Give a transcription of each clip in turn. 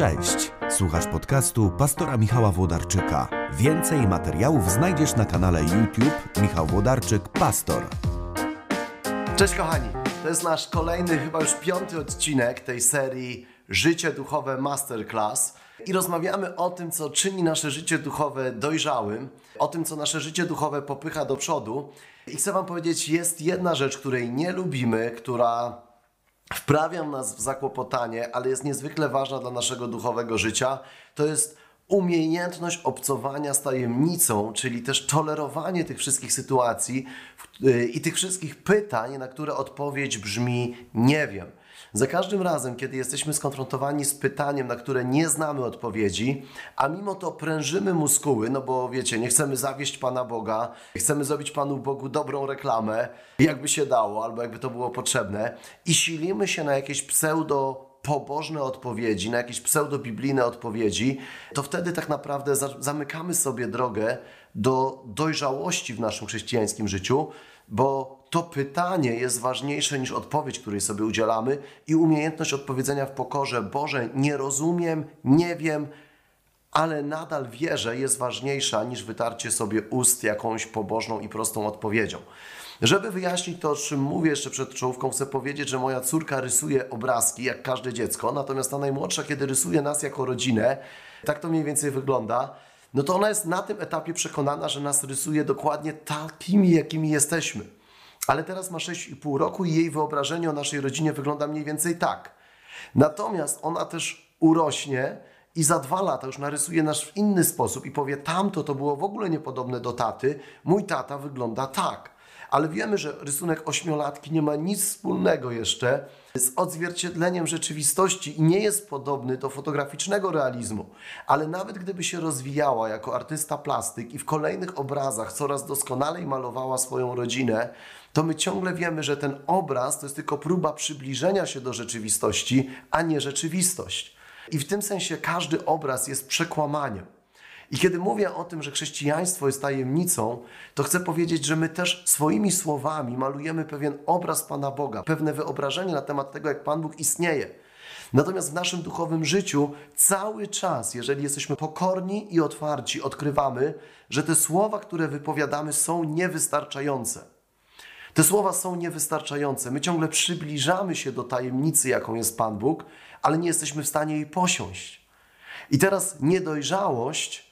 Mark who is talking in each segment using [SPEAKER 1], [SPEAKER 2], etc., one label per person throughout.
[SPEAKER 1] Cześć, słuchasz podcastu pastora Michała Włodarczyka. Więcej materiałów znajdziesz na kanale YouTube Michał Włodarczyk Pastor.
[SPEAKER 2] Cześć kochani, to jest nasz kolejny, chyba już piąty odcinek tej serii Życie Duchowe Masterclass i rozmawiamy o tym, co czyni nasze życie duchowe dojrzałym, o tym, co nasze życie duchowe popycha do przodu. I chcę Wam powiedzieć, jest jedna rzecz, której nie lubimy, która wprawia nas w zakłopotanie, ale jest niezwykle ważna dla naszego duchowego życia. To jest umiejętność obcowania z tajemnicą, czyli też tolerowanie tych wszystkich sytuacji y, i tych wszystkich pytań, na które odpowiedź brzmi nie wiem. Za każdym razem, kiedy jesteśmy skonfrontowani z pytaniem, na które nie znamy odpowiedzi, a mimo to prężymy muskuły, no bo wiecie, nie chcemy zawieść Pana Boga, chcemy zrobić Panu Bogu dobrą reklamę, jakby się dało, albo jakby to było potrzebne, i silimy się na jakieś pseudo pobożne odpowiedzi, na jakieś pseudobiblijne odpowiedzi, to wtedy tak naprawdę zamykamy sobie drogę do dojrzałości w naszym chrześcijańskim życiu, bo to pytanie jest ważniejsze niż odpowiedź, której sobie udzielamy i umiejętność odpowiedzenia w pokorze. Boże, nie rozumiem, nie wiem, ale nadal wierzę jest ważniejsza niż wytarcie sobie ust jakąś pobożną i prostą odpowiedzią. Żeby wyjaśnić to, o czym mówię jeszcze przed czołówką, chcę powiedzieć, że moja córka rysuje obrazki, jak każde dziecko, natomiast ta najmłodsza, kiedy rysuje nas jako rodzinę, tak to mniej więcej wygląda, no to ona jest na tym etapie przekonana, że nas rysuje dokładnie takimi, jakimi jesteśmy. Ale teraz ma 6,5 roku i jej wyobrażenie o naszej rodzinie wygląda mniej więcej tak. Natomiast ona też urośnie i za dwa lata już narysuje nas w inny sposób i powie: Tamto to było w ogóle niepodobne do taty, mój tata wygląda tak ale wiemy, że rysunek ośmiolatki nie ma nic wspólnego jeszcze z odzwierciedleniem rzeczywistości i nie jest podobny do fotograficznego realizmu. Ale nawet gdyby się rozwijała jako artysta plastyk i w kolejnych obrazach coraz doskonalej malowała swoją rodzinę, to my ciągle wiemy, że ten obraz to jest tylko próba przybliżenia się do rzeczywistości, a nie rzeczywistość. I w tym sensie każdy obraz jest przekłamaniem. I kiedy mówię o tym, że chrześcijaństwo jest tajemnicą, to chcę powiedzieć, że my też swoimi słowami malujemy pewien obraz Pana Boga, pewne wyobrażenie na temat tego, jak Pan Bóg istnieje. Natomiast w naszym duchowym życiu cały czas, jeżeli jesteśmy pokorni i otwarci, odkrywamy, że te słowa, które wypowiadamy, są niewystarczające. Te słowa są niewystarczające. My ciągle przybliżamy się do tajemnicy, jaką jest Pan Bóg, ale nie jesteśmy w stanie jej posiąść. I teraz niedojrzałość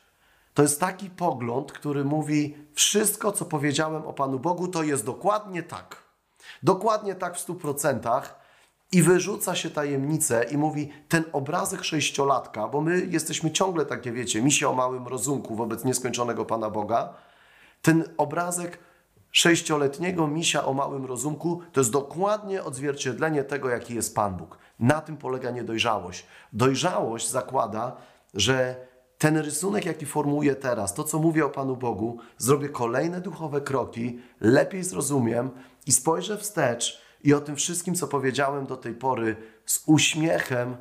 [SPEAKER 2] to jest taki pogląd, który mówi: Wszystko, co powiedziałem o Panu Bogu, to jest dokładnie tak. Dokładnie tak w stu procentach. I wyrzuca się tajemnicę i mówi: Ten obrazek sześciolatka, bo my jesteśmy ciągle takie, wiecie, misi o małym rozumku wobec nieskończonego Pana Boga. Ten obrazek sześcioletniego misia o małym rozumku to jest dokładnie odzwierciedlenie tego, jaki jest Pan Bóg. Na tym polega niedojrzałość. Dojrzałość zakłada, że ten rysunek, jaki formułuję teraz, to co mówię o Panu Bogu, zrobię kolejne duchowe kroki, lepiej zrozumiem i spojrzę wstecz i o tym wszystkim, co powiedziałem do tej pory, z uśmiechem,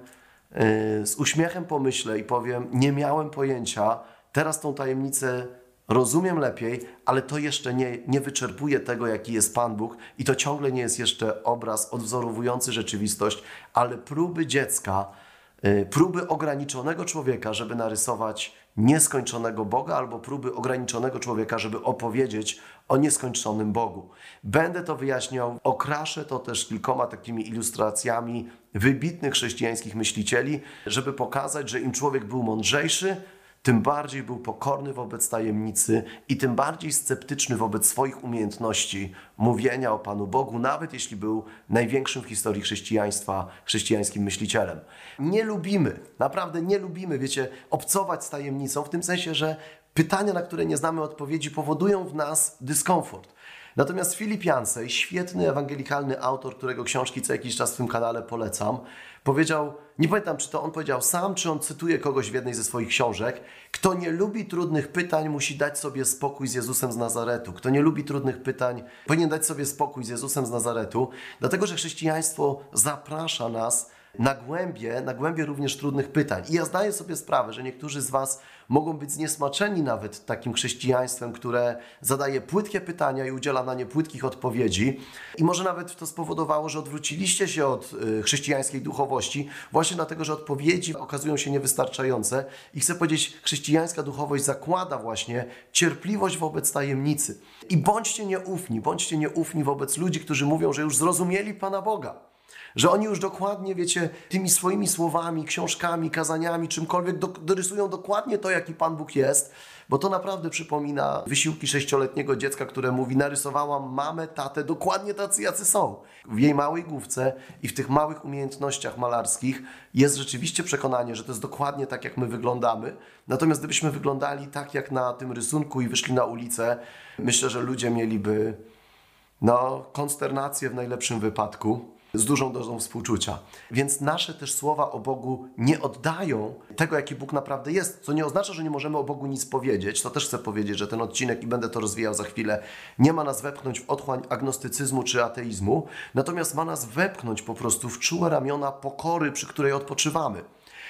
[SPEAKER 2] yy, z uśmiechem pomyślę i powiem: Nie miałem pojęcia, teraz tą tajemnicę rozumiem lepiej, ale to jeszcze nie, nie wyczerpuje tego, jaki jest Pan Bóg, i to ciągle nie jest jeszcze obraz odwzorowujący rzeczywistość, ale próby dziecka Y, próby ograniczonego człowieka, żeby narysować nieskończonego Boga, albo próby ograniczonego człowieka, żeby opowiedzieć o nieskończonym Bogu. Będę to wyjaśniał, okraszę to też kilkoma takimi ilustracjami wybitnych chrześcijańskich myślicieli, żeby pokazać, że im człowiek był mądrzejszy, tym bardziej był pokorny wobec tajemnicy i tym bardziej sceptyczny wobec swoich umiejętności mówienia o Panu Bogu, nawet jeśli był największym w historii chrześcijaństwa chrześcijańskim myślicielem. Nie lubimy, naprawdę nie lubimy, wiecie, obcować z tajemnicą, w tym sensie, że pytania, na które nie znamy odpowiedzi, powodują w nas dyskomfort. Natomiast Filip Jansej, świetny ewangelikalny autor, którego książki co jakiś czas w tym kanale polecam, powiedział, nie pamiętam czy to on powiedział sam, czy on cytuje kogoś w jednej ze swoich książek, kto nie lubi trudnych pytań, musi dać sobie spokój z Jezusem z Nazaretu. Kto nie lubi trudnych pytań, powinien dać sobie spokój z Jezusem z Nazaretu, dlatego że chrześcijaństwo zaprasza nas na głębie, na głębie również trudnych pytań. I ja zdaję sobie sprawę, że niektórzy z Was mogą być zniesmaczeni nawet takim chrześcijaństwem, które zadaje płytkie pytania i udziela na nie płytkich odpowiedzi. I może nawet to spowodowało, że odwróciliście się od y, chrześcijańskiej duchowości, właśnie dlatego, że odpowiedzi okazują się niewystarczające. I chcę powiedzieć, chrześcijańska duchowość zakłada właśnie cierpliwość wobec tajemnicy. I bądźcie nieufni, bądźcie nieufni wobec ludzi, którzy mówią, że już zrozumieli Pana Boga. Że oni już dokładnie, wiecie, tymi swoimi słowami, książkami, kazaniami, czymkolwiek do, dorysują dokładnie to, jaki Pan Bóg jest, bo to naprawdę przypomina wysiłki sześcioletniego dziecka, które mówi: Narysowałam mamę, tatę, dokładnie tacy, jacy są. W jej małej główce i w tych małych umiejętnościach malarskich jest rzeczywiście przekonanie, że to jest dokładnie tak, jak my wyglądamy. Natomiast gdybyśmy wyglądali tak, jak na tym rysunku i wyszli na ulicę, myślę, że ludzie mieliby no, konsternację w najlepszym wypadku z dużą dozą współczucia. Więc nasze też słowa o Bogu nie oddają tego, jaki Bóg naprawdę jest, co nie oznacza, że nie możemy o Bogu nic powiedzieć. To też chcę powiedzieć, że ten odcinek, i będę to rozwijał za chwilę, nie ma nas wepchnąć w otchłań agnostycyzmu czy ateizmu, natomiast ma nas wepchnąć po prostu w czułe ramiona pokory, przy której odpoczywamy.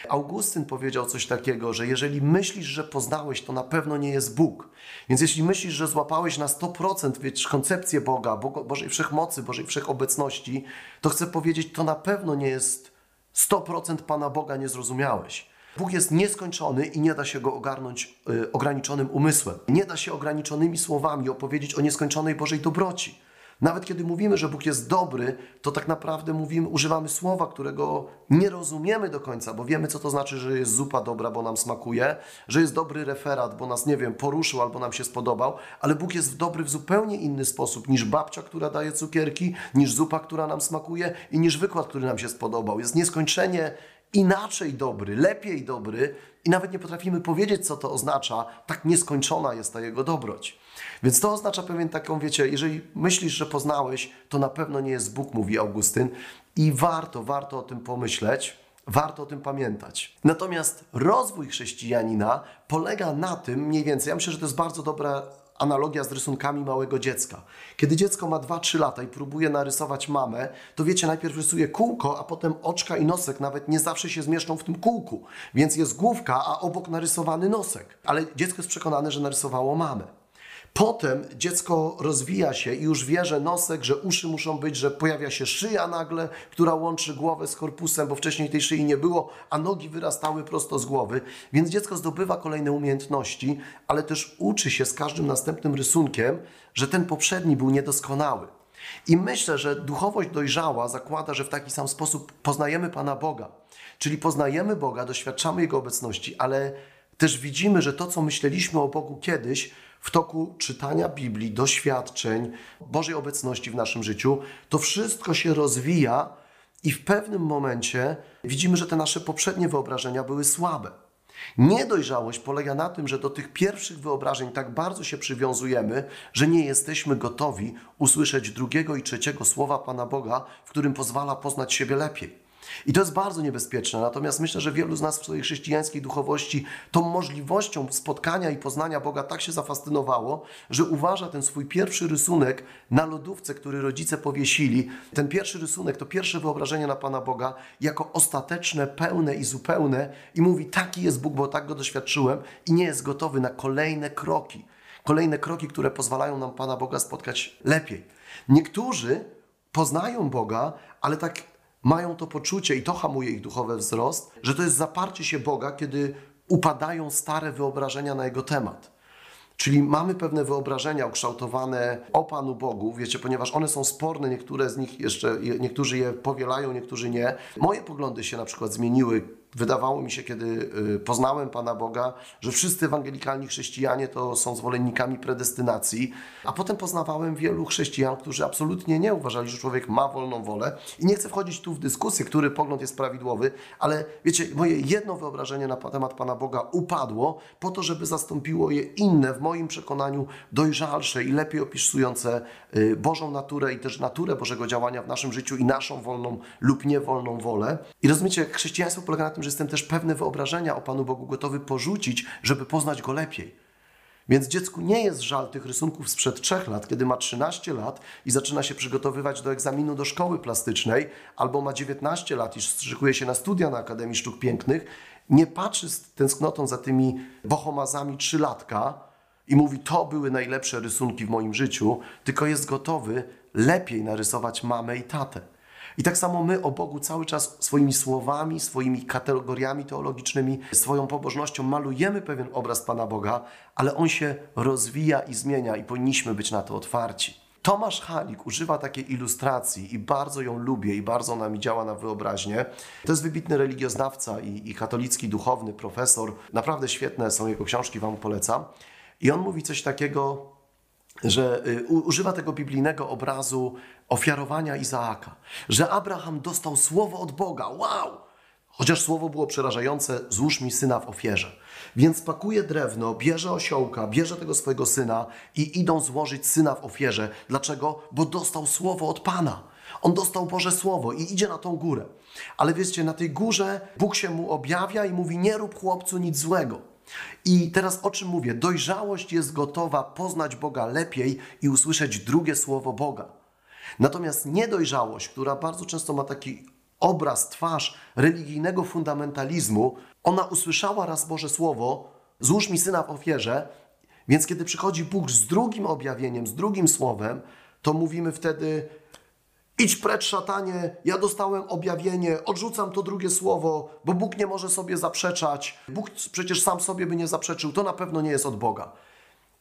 [SPEAKER 2] Augustyn powiedział coś takiego, że jeżeli myślisz, że poznałeś, to na pewno nie jest Bóg. Więc jeśli myślisz, że złapałeś na 100% wiesz, koncepcję Boga, Bożej Wszechmocy, Bożej Wszechobecności, to chcę powiedzieć, to na pewno nie jest 100% Pana Boga nie zrozumiałeś. Bóg jest nieskończony i nie da się go ogarnąć y, ograniczonym umysłem. Nie da się ograniczonymi słowami opowiedzieć o nieskończonej Bożej dobroci. Nawet kiedy mówimy, że Bóg jest dobry, to tak naprawdę mówimy, używamy słowa, którego nie rozumiemy do końca, bo wiemy, co to znaczy, że jest zupa dobra, bo nam smakuje, że jest dobry referat, bo nas, nie wiem, poruszył albo nam się spodobał, ale Bóg jest dobry w zupełnie inny sposób niż babcia, która daje cukierki, niż zupa, która nam smakuje i niż wykład, który nam się spodobał. Jest nieskończenie inaczej dobry, lepiej dobry i nawet nie potrafimy powiedzieć, co to oznacza. Tak nieskończona jest ta Jego dobroć. Więc to oznacza pewien taką, wiecie, jeżeli myślisz, że poznałeś, to na pewno nie jest Bóg, mówi Augustyn. I warto, warto o tym pomyśleć. Warto o tym pamiętać. Natomiast rozwój chrześcijanina polega na tym, mniej więcej, ja myślę, że to jest bardzo dobra analogia z rysunkami małego dziecka. Kiedy dziecko ma 2-3 lata i próbuje narysować mamę, to wiecie, najpierw rysuje kółko, a potem oczka i nosek nawet nie zawsze się zmieszczą w tym kółku. Więc jest główka, a obok narysowany nosek. Ale dziecko jest przekonane, że narysowało mamę. Potem dziecko rozwija się i już wie, że nosek, że uszy muszą być, że pojawia się szyja nagle, która łączy głowę z korpusem, bo wcześniej tej szyi nie było, a nogi wyrastały prosto z głowy. Więc dziecko zdobywa kolejne umiejętności, ale też uczy się z każdym następnym rysunkiem, że ten poprzedni był niedoskonały. I myślę, że duchowość dojrzała zakłada, że w taki sam sposób poznajemy Pana Boga. Czyli poznajemy Boga, doświadczamy Jego obecności, ale też widzimy, że to, co myśleliśmy o Bogu kiedyś, w toku czytania Biblii, doświadczeń Bożej obecności w naszym życiu, to wszystko się rozwija i w pewnym momencie widzimy, że te nasze poprzednie wyobrażenia były słabe. Niedojrzałość polega na tym, że do tych pierwszych wyobrażeń tak bardzo się przywiązujemy, że nie jesteśmy gotowi usłyszeć drugiego i trzeciego słowa Pana Boga, w którym pozwala poznać siebie lepiej. I to jest bardzo niebezpieczne. Natomiast myślę, że wielu z nas w swojej chrześcijańskiej duchowości tą możliwością spotkania i poznania Boga tak się zafascynowało, że uważa ten swój pierwszy rysunek na lodówce, który rodzice powiesili. Ten pierwszy rysunek, to pierwsze wyobrażenie na Pana Boga, jako ostateczne, pełne i zupełne, i mówi: Taki jest Bóg, bo tak go doświadczyłem, i nie jest gotowy na kolejne kroki. Kolejne kroki, które pozwalają nam Pana Boga spotkać lepiej. Niektórzy poznają Boga, ale tak mają to poczucie i to hamuje ich duchowy wzrost, że to jest zaparcie się Boga, kiedy upadają stare wyobrażenia na Jego temat. Czyli mamy pewne wyobrażenia ukształtowane o Panu Bogu, wiecie, ponieważ one są sporne, niektóre z nich jeszcze, niektórzy je powielają, niektórzy nie. Moje poglądy się na przykład zmieniły Wydawało mi się, kiedy y, poznałem Pana Boga, że wszyscy ewangelikalni chrześcijanie to są zwolennikami predestynacji, a potem poznawałem wielu chrześcijan, którzy absolutnie nie uważali, że człowiek ma wolną wolę. I nie chcę wchodzić tu w dyskusję, który pogląd jest prawidłowy, ale wiecie, moje jedno wyobrażenie na temat Pana Boga upadło po to, żeby zastąpiło je inne, w moim przekonaniu dojrzalsze i lepiej opisujące y, Bożą naturę i też naturę Bożego działania w naszym życiu i naszą wolną lub niewolną wolę. I rozumiecie, chrześcijaństwo polega na tym, że jestem też pewne wyobrażenia o Panu Bogu gotowy porzucić, żeby poznać Go lepiej. Więc dziecku nie jest żal tych rysunków sprzed trzech lat, kiedy ma 13 lat i zaczyna się przygotowywać do egzaminu do szkoły plastycznej, albo ma 19 lat i szykuje się na studia na Akademii Sztuk Pięknych. Nie patrzy z tęsknotą za tymi bohomazami trzylatka i mówi, to były najlepsze rysunki w moim życiu, tylko jest gotowy lepiej narysować mamę i tatę. I tak samo my o Bogu cały czas swoimi słowami, swoimi kategoriami teologicznymi, swoją pobożnością malujemy pewien obraz Pana Boga, ale on się rozwija i zmienia i powinniśmy być na to otwarci. Tomasz Halik używa takiej ilustracji i bardzo ją lubię i bardzo ona mi działa na wyobraźnię. To jest wybitny religioznawca i, i katolicki duchowny profesor. Naprawdę świetne są jego książki, Wam polecam. I on mówi coś takiego, że y, używa tego biblijnego obrazu ofiarowania Izaaka, że Abraham dostał słowo od Boga. Wow! Chociaż słowo było przerażające, złóż mi syna w ofierze. Więc pakuje drewno, bierze osiołka, bierze tego swojego syna i idą złożyć syna w ofierze. Dlaczego? Bo dostał słowo od Pana. On dostał Boże Słowo i idzie na tą górę. Ale wiecie, na tej górze Bóg się mu objawia i mówi: Nie rób chłopcu nic złego. I teraz o czym mówię? Dojrzałość jest gotowa poznać Boga lepiej i usłyszeć drugie słowo Boga. Natomiast niedojrzałość, która bardzo często ma taki obraz, twarz religijnego fundamentalizmu, ona usłyszała raz Boże Słowo, złóż mi syna w ofierze, więc kiedy przychodzi Bóg z drugim objawieniem, z drugim słowem, to mówimy wtedy, Idź precz, szatanie, ja dostałem objawienie, odrzucam to drugie słowo, bo Bóg nie może sobie zaprzeczać. Bóg przecież sam sobie by nie zaprzeczył, to na pewno nie jest od Boga.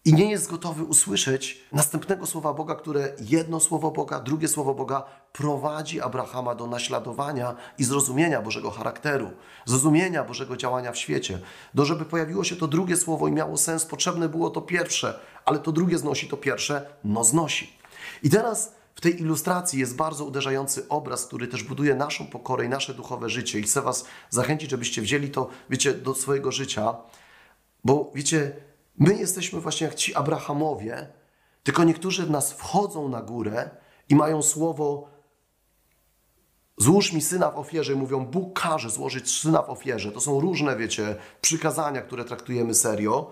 [SPEAKER 2] I nie jest gotowy usłyszeć następnego słowa Boga, które jedno słowo Boga, drugie słowo Boga prowadzi Abrahama do naśladowania i zrozumienia Bożego charakteru, zrozumienia Bożego działania w świecie. Do żeby pojawiło się to drugie słowo i miało sens, potrzebne było to pierwsze, ale to drugie znosi to pierwsze, no znosi. I teraz w tej ilustracji jest bardzo uderzający obraz, który też buduje naszą pokorę i nasze duchowe życie. I chcę Was zachęcić, żebyście wzięli to, wiecie, do swojego życia, bo wiecie, my jesteśmy właśnie jak ci Abrahamowie, tylko niektórzy w nas wchodzą na górę i mają słowo złóż mi syna w ofierze i mówią Bóg każe złożyć syna w ofierze. To są różne, wiecie, przykazania, które traktujemy serio.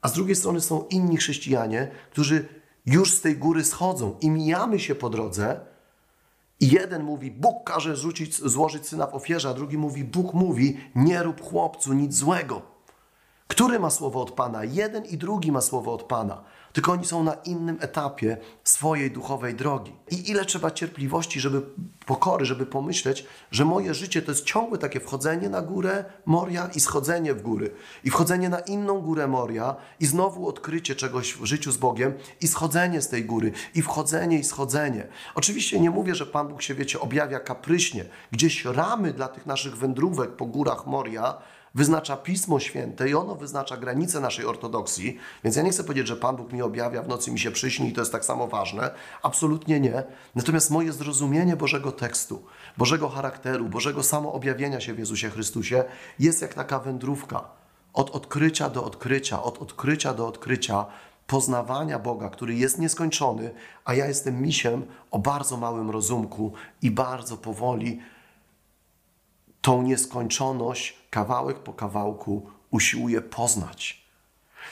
[SPEAKER 2] A z drugiej strony są inni chrześcijanie, którzy już z tej góry schodzą i mijamy się po drodze. I jeden mówi, Bóg każe rzucić, złożyć syna w ofierze, a drugi mówi, Bóg mówi, nie rób chłopcu nic złego. Który ma słowo od Pana? Jeden i drugi ma słowo od Pana tylko oni są na innym etapie swojej duchowej drogi. I ile trzeba cierpliwości, żeby pokory, żeby pomyśleć, że moje życie to jest ciągłe takie wchodzenie na górę Moria i schodzenie w góry. I wchodzenie na inną górę Moria i znowu odkrycie czegoś w życiu z Bogiem i schodzenie z tej góry. I wchodzenie i schodzenie. Oczywiście nie mówię, że Pan Bóg się, wiecie, objawia kapryśnie. Gdzieś ramy dla tych naszych wędrówek po górach Moria wyznacza Pismo Święte i ono wyznacza granice naszej ortodoksji, więc ja nie chcę powiedzieć, że Pan Bóg mi objawia, w nocy mi się przyśni i to jest tak samo ważne. Absolutnie nie. Natomiast moje zrozumienie Bożego tekstu, Bożego charakteru, Bożego samoobjawienia się w Jezusie Chrystusie jest jak taka wędrówka. Od odkrycia do odkrycia, od odkrycia do odkrycia, poznawania Boga, który jest nieskończony, a ja jestem misiem o bardzo małym rozumku i bardzo powoli tą nieskończoność kawałek po kawałku usiłuje poznać.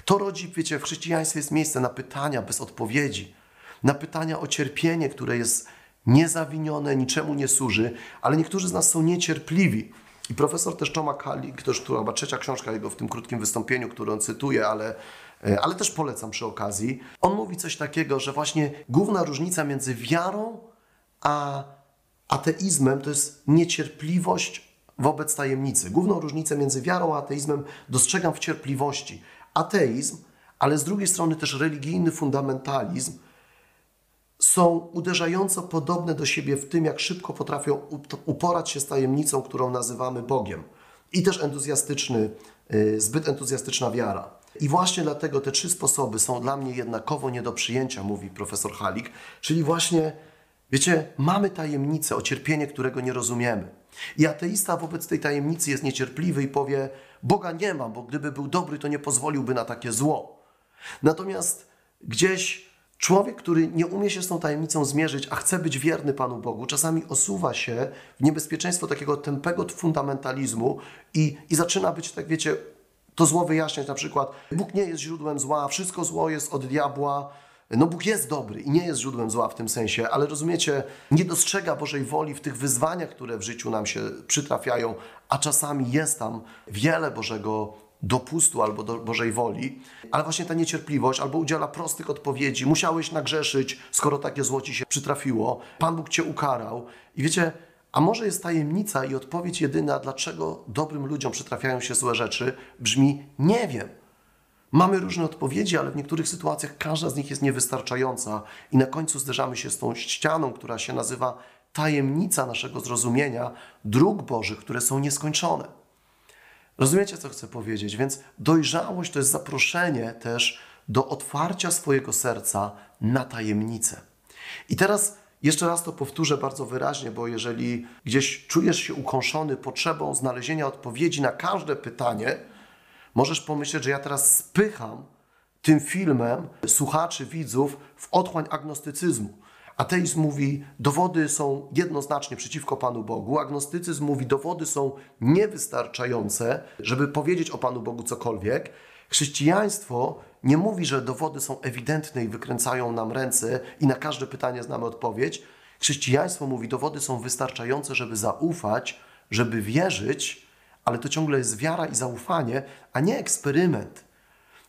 [SPEAKER 2] To rodzi, wiecie, w chrześcijaństwie jest miejsce na pytania bez odpowiedzi, na pytania o cierpienie, które jest niezawinione, niczemu nie służy, ale niektórzy z nas są niecierpliwi. I profesor też Toma Kalik, też to chyba trzecia książka jego w tym krótkim wystąpieniu, które on cytuje, ale, e, ale też polecam przy okazji. On mówi coś takiego, że właśnie główna różnica między wiarą a ateizmem to jest niecierpliwość wobec tajemnicy. Główną różnicę między wiarą a ateizmem dostrzegam w cierpliwości. Ateizm, ale z drugiej strony też religijny fundamentalizm są uderzająco podobne do siebie w tym, jak szybko potrafią uporać się z tajemnicą, którą nazywamy Bogiem. I też entuzjastyczny, y, zbyt entuzjastyczna wiara. I właśnie dlatego te trzy sposoby są dla mnie jednakowo nie do przyjęcia, mówi profesor Halik, czyli właśnie, wiecie, mamy tajemnicę o cierpienie, którego nie rozumiemy. I ateista wobec tej tajemnicy jest niecierpliwy i powie: Boga nie ma, bo gdyby był dobry, to nie pozwoliłby na takie zło. Natomiast gdzieś człowiek, który nie umie się z tą tajemnicą zmierzyć, a chce być wierny Panu Bogu, czasami osuwa się w niebezpieczeństwo takiego tępego fundamentalizmu i, i zaczyna być, tak wiecie, To zło wyjaśniać na przykład, Bóg nie jest źródłem zła, wszystko zło jest od diabła. No Bóg jest dobry i nie jest źródłem zła w tym sensie, ale rozumiecie, nie dostrzega Bożej woli w tych wyzwaniach, które w życiu nam się przytrafiają, a czasami jest tam wiele Bożego dopustu albo do Bożej woli, ale właśnie ta niecierpliwość albo udziela prostych odpowiedzi. Musiałeś nagrzeszyć, skoro takie zło ci się przytrafiło. Pan Bóg cię ukarał. I wiecie, a może jest tajemnica i odpowiedź jedyna, dlaczego dobrym ludziom przytrafiają się złe rzeczy, brzmi nie wiem. Mamy różne odpowiedzi, ale w niektórych sytuacjach każda z nich jest niewystarczająca i na końcu zderzamy się z tą ścianą, która się nazywa tajemnica naszego zrozumienia dróg Bożych, które są nieskończone. Rozumiecie, co chcę powiedzieć? Więc dojrzałość to jest zaproszenie też do otwarcia swojego serca na tajemnicę. I teraz jeszcze raz to powtórzę bardzo wyraźnie, bo jeżeli gdzieś czujesz się ukąszony potrzebą znalezienia odpowiedzi na każde pytanie, możesz pomyśleć, że ja teraz spycham tym filmem słuchaczy, widzów w otchłań agnostycyzmu. Ateizm mówi, dowody są jednoznacznie przeciwko Panu Bogu. Agnostycyzm mówi, dowody są niewystarczające, żeby powiedzieć o Panu Bogu cokolwiek. Chrześcijaństwo nie mówi, że dowody są ewidentne i wykręcają nam ręce i na każde pytanie znamy odpowiedź. Chrześcijaństwo mówi, dowody są wystarczające, żeby zaufać, żeby wierzyć, ale to ciągle jest wiara i zaufanie, a nie eksperyment.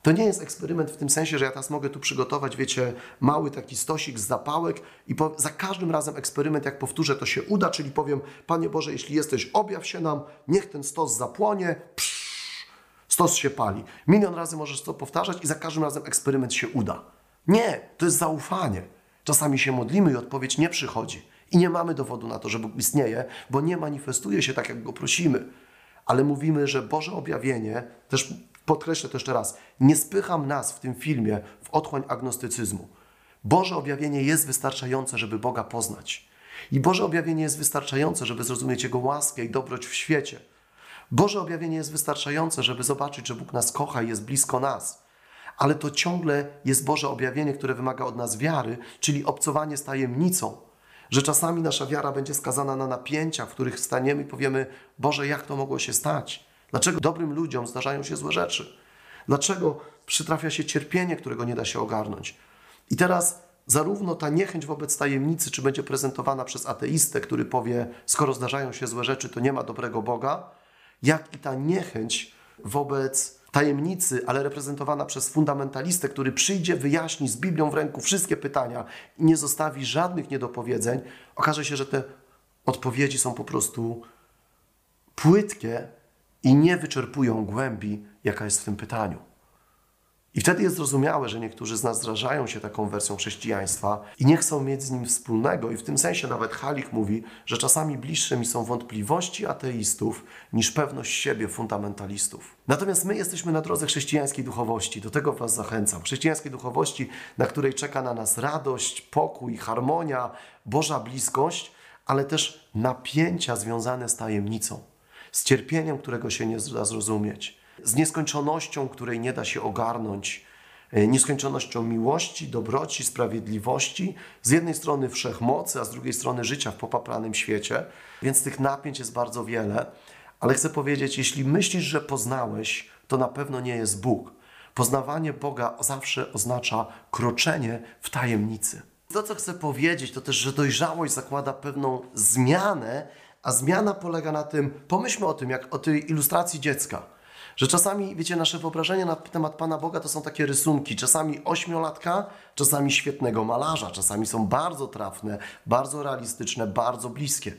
[SPEAKER 2] To nie jest eksperyment w tym sensie, że ja teraz mogę tu przygotować, wiecie, mały taki stosik z zapałek i po, za każdym razem eksperyment, jak powtórzę, to się uda, czyli powiem, Panie Boże, jeśli jesteś, objaw się nam, niech ten stos zapłonie, psz, stos się pali. Milion razy możesz to powtarzać i za każdym razem eksperyment się uda. Nie, to jest zaufanie. Czasami się modlimy i odpowiedź nie przychodzi. I nie mamy dowodu na to, że Bóg istnieje, bo nie manifestuje się tak, jak Go prosimy. Ale mówimy, że Boże objawienie, też podkreślę to jeszcze raz, nie spycham nas w tym filmie w otchłań agnostycyzmu. Boże objawienie jest wystarczające, żeby Boga poznać. I Boże objawienie jest wystarczające, żeby zrozumieć Jego łaskę i dobroć w świecie. Boże objawienie jest wystarczające, żeby zobaczyć, że Bóg nas kocha i jest blisko nas. Ale to ciągle jest Boże objawienie, które wymaga od nas wiary, czyli obcowanie z tajemnicą. Że czasami nasza wiara będzie skazana na napięcia, w których staniemy i powiemy: Boże, jak to mogło się stać? Dlaczego dobrym ludziom zdarzają się złe rzeczy? Dlaczego przytrafia się cierpienie, którego nie da się ogarnąć? I teraz zarówno ta niechęć wobec tajemnicy, czy będzie prezentowana przez ateistę, który powie, skoro zdarzają się złe rzeczy, to nie ma dobrego Boga, jak i ta niechęć wobec tajemnicy, ale reprezentowana przez fundamentalistę, który przyjdzie, wyjaśni z Biblią w ręku wszystkie pytania i nie zostawi żadnych niedopowiedzeń, okaże się, że te odpowiedzi są po prostu płytkie i nie wyczerpują głębi, jaka jest w tym pytaniu. I wtedy jest zrozumiałe, że niektórzy z nas zrażają się taką wersją chrześcijaństwa i nie chcą mieć z nim wspólnego. I w tym sensie nawet Halich mówi, że czasami bliższe mi są wątpliwości ateistów niż pewność siebie fundamentalistów. Natomiast my jesteśmy na drodze chrześcijańskiej duchowości. Do tego Was zachęcam. Chrześcijańskiej duchowości, na której czeka na nas radość, pokój, harmonia, Boża bliskość, ale też napięcia związane z tajemnicą z cierpieniem, którego się nie da zrozumieć, z nieskończonością, której nie da się ogarnąć, e, nieskończonością miłości, dobroci, sprawiedliwości, z jednej strony wszechmocy, a z drugiej strony życia w popapranym świecie, więc tych napięć jest bardzo wiele. Ale chcę powiedzieć, jeśli myślisz, że poznałeś, to na pewno nie jest Bóg. Poznawanie Boga zawsze oznacza kroczenie w tajemnicy. To, co chcę powiedzieć, to też, że dojrzałość zakłada pewną zmianę a zmiana polega na tym, pomyślmy o tym, jak o tej ilustracji dziecka. Że czasami, wiecie, nasze wyobrażenia na temat Pana Boga to są takie rysunki. Czasami ośmiolatka, czasami świetnego malarza, czasami są bardzo trafne, bardzo realistyczne, bardzo bliskie.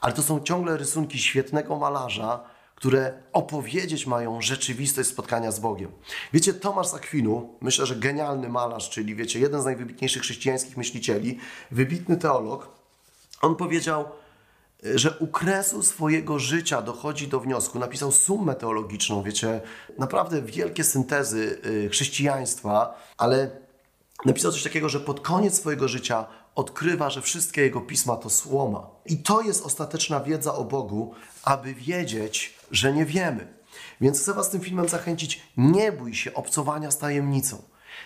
[SPEAKER 2] Ale to są ciągle rysunki świetnego malarza, które opowiedzieć mają rzeczywistość spotkania z Bogiem. Wiecie, Tomasz Akwinu, myślę, że genialny malarz, czyli wiecie, jeden z najwybitniejszych chrześcijańskich myślicieli, wybitny teolog, on powiedział, że u kresu swojego życia dochodzi do wniosku, napisał sumę teologiczną, wiecie, naprawdę wielkie syntezy y, chrześcijaństwa, ale napisał coś takiego, że pod koniec swojego życia odkrywa, że wszystkie jego pisma to słoma. I to jest ostateczna wiedza o Bogu, aby wiedzieć, że nie wiemy. Więc chcę Was tym filmem zachęcić, nie bój się obcowania z tajemnicą.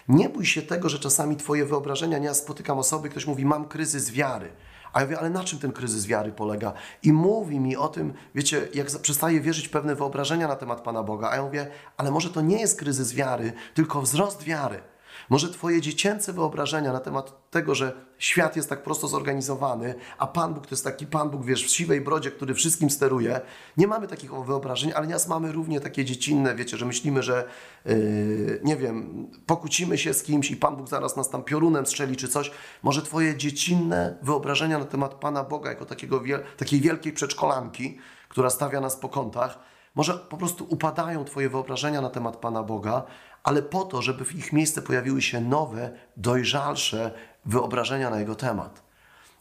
[SPEAKER 2] Nie bój się tego, że czasami Twoje wyobrażenia, nie ja spotykam osoby, ktoś mówi, mam kryzys wiary A ja mówię, ale na czym ten kryzys wiary polega? I mówi mi o tym, wiecie, jak przestaje wierzyć pewne wyobrażenia na temat Pana Boga. A ja mówię, ale może to nie jest kryzys wiary, tylko wzrost wiary. Może Twoje dziecięce wyobrażenia na temat tego, że świat jest tak prosto zorganizowany, a Pan Bóg to jest taki Pan Bóg, wiesz, w siwej brodzie, który wszystkim steruje. Nie mamy takich wyobrażeń, ale nas mamy równie takie dziecinne, wiecie, że myślimy, że yy, nie wiem, pokłócimy się z kimś i Pan Bóg zaraz nas tam piorunem strzeli czy coś. Może Twoje dziecinne wyobrażenia na temat Pana Boga jako takiego wiel takiej wielkiej przedszkolanki, która stawia nas po kątach, może po prostu upadają Twoje wyobrażenia na temat Pana Boga, ale po to, żeby w ich miejsce pojawiły się nowe, dojrzalsze wyobrażenia na Jego temat.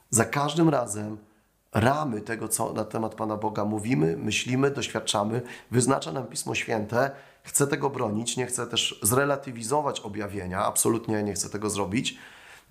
[SPEAKER 2] Za każdym razem ramy tego, co na temat Pana Boga mówimy, myślimy, doświadczamy, wyznacza nam Pismo Święte. Chcę tego bronić, nie chcę też zrelatywizować objawienia, absolutnie nie chcę tego zrobić.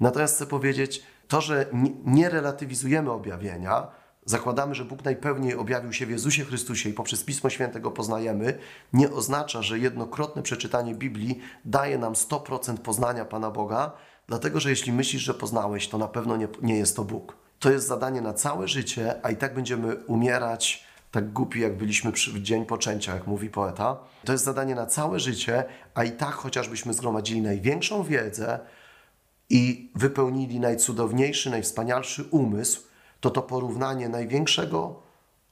[SPEAKER 2] Natomiast chcę powiedzieć, to, że nie relatywizujemy objawienia, zakładamy, że Bóg najpełniej objawił się w Jezusie Chrystusie i poprzez Pismo Święte go poznajemy, nie oznacza, że jednokrotne przeczytanie Biblii daje nam 100% poznania Pana Boga, dlatego że jeśli myślisz, że poznałeś, to na pewno nie, nie jest to Bóg. To jest zadanie na całe życie, a i tak będziemy umierać tak głupi, jak byliśmy przy dzień poczęcia, jak mówi poeta. To jest zadanie na całe życie, a i tak chociażbyśmy zgromadzili największą wiedzę i wypełnili najcudowniejszy, najwspanialszy umysł, to to porównanie największego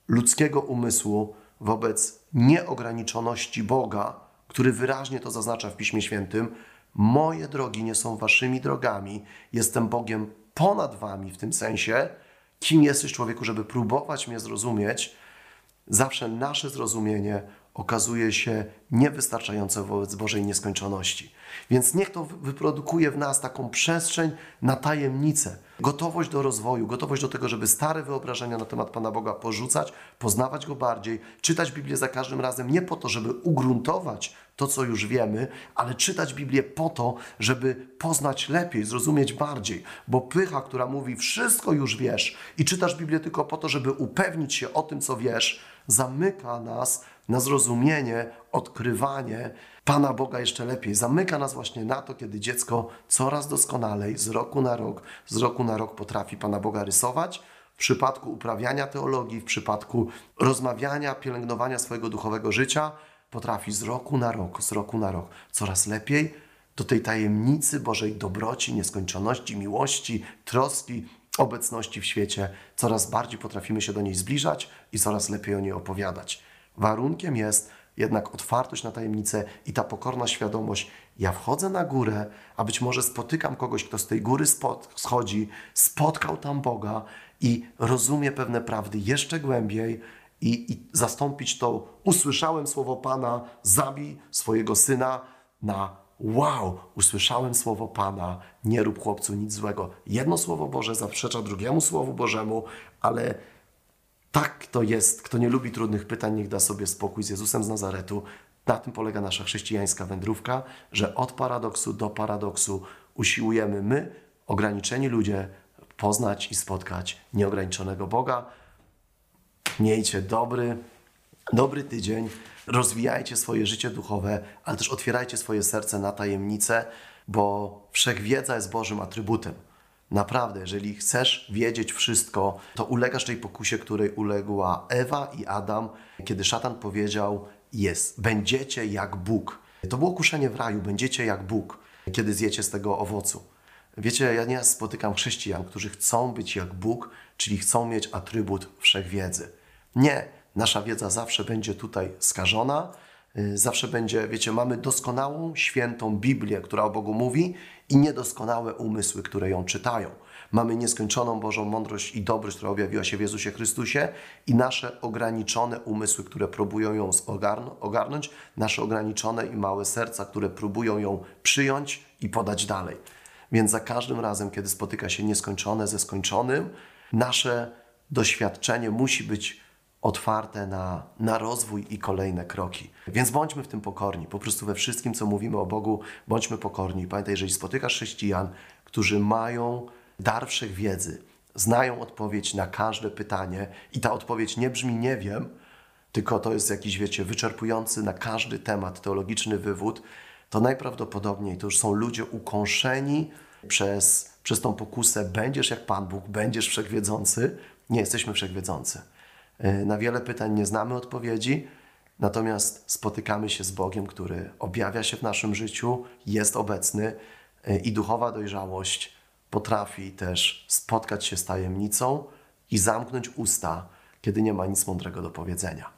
[SPEAKER 2] ludzkiego umysłu wobec nieograniczoności Boga, który wyraźnie to zaznacza w Piśmie Świętym. Moje drogi nie są waszymi drogami, jestem Bogiem ponad wami w tym sensie. Kim jesteś człowieku, żeby próbować mnie zrozumieć? Zawsze nasze zrozumienie okazuje się niewystarczające wobec Bożej nieskończoności. Więc niech to wyprodukuje w nas taką przestrzeń na tajemnicę, gotowość do rozwoju, gotowość do tego, żeby stare wyobrażenia na temat Pana Boga porzucać, poznawać Go bardziej, czytać Biblię za każdym razem nie po to, żeby ugruntować to, co już wiemy, ale czytać Biblię po to, żeby poznać lepiej, zrozumieć bardziej. Bo pycha, która mówi wszystko już wiesz i czytasz Biblię tylko po to, żeby upewnić się o tym, co wiesz, zamyka nas na zrozumienie, odkrywanie Pana Boga jeszcze lepiej. Zamyka nas właśnie na to, kiedy dziecko coraz doskonalej, z roku na rok, z roku na rok potrafi Pana Boga rysować. W przypadku uprawiania teologii, w przypadku rozmawiania, pielęgnowania swojego duchowego życia, potrafi z roku na rok, z roku na rok coraz lepiej do tej tajemnicy Bożej dobroci, nieskończoności, miłości, troski, obecności w świecie, coraz bardziej potrafimy się do niej zbliżać i coraz lepiej o niej opowiadać. Warunkiem jest jednak otwartość na tajemnicę i ta pokorna świadomość. Ja wchodzę na górę, a być może spotykam kogoś, kto z tej góry spod, schodzi, spotkał tam Boga i rozumie pewne prawdy jeszcze głębiej i, i zastąpić to usłyszałem słowo Pana, zabij swojego syna na wow, usłyszałem słowo Pana, nie rób chłopcu nic złego. Jedno słowo Boże zaprzecza drugiemu słowu Bożemu, ale tak to jest. Kto nie lubi trudnych pytań, niech da sobie spokój z Jezusem z Nazaretu. Na tym polega nasza chrześcijańska wędrówka, że od paradoksu do paradoksu usiłujemy my, ograniczeni ludzie, poznać i spotkać nieograniczonego Boga. Miejcie dobry, dobry tydzień, rozwijajcie swoje życie duchowe, ale też otwierajcie swoje serce na tajemnice, bo wszechwiedza jest Bożym atrybutem. Naprawdę, jeżeli chcesz wiedzieć wszystko, to ulegasz tej pokusie, której uległa Ewa i Adam, kiedy szatan powiedział: Jest, będziecie jak Bóg. To było kuszenie w raju, będziecie jak Bóg, kiedy zjecie z tego owocu. Wiecie, ja nie spotykam chrześcijan, którzy chcą być jak Bóg, czyli chcą mieć atrybut wszechwiedzy. Nie, nasza wiedza zawsze będzie tutaj skażona, y, zawsze będzie, wiecie, mamy doskonałą, świętą Biblię, która o Bogu mówi i niedoskonałe umysły, które ją czytają. Mamy nieskończoną Bożą mądrość i dobroć, która objawiła się w Jezusie Chrystusie i nasze ograniczone umysły, które próbują ją ogarnąć, nasze ograniczone i małe serca, które próbują ją przyjąć i podać dalej. Więc za każdym razem, kiedy spotyka się nieskończone ze skończonym, nasze doświadczenie musi być otwarte na, na rozwój i kolejne kroki. Więc bądźmy w tym pokorni. Po prostu we wszystkim, co mówimy o Bogu, bądźmy pokorni. Pamiętaj, jeżeli spotykasz chrześcijan, którzy mają dar wszechwiedzy, znają odpowiedź na każde pytanie i ta odpowiedź nie brzmi nie wiem, tylko to jest jakiś, wiecie, wyczerpujący na każdy temat teologiczny wywód, to najprawdopodobniej to już są ludzie ukąszeni przez, przez tą pokusę będziesz jak Pan Bóg, będziesz wszechwiedzący. Nie jesteśmy wszechwiedzący. E, Na wiele pytań nie znamy odpowiedzi, natomiast spotykamy się z Bogiem, który objawia się w naszym życiu, jest obecny e, i duchowa dojrzałość potrafi też spotkać się z tajemnicą i zamknąć usta, kiedy nie ma nic mądrego do powiedzenia.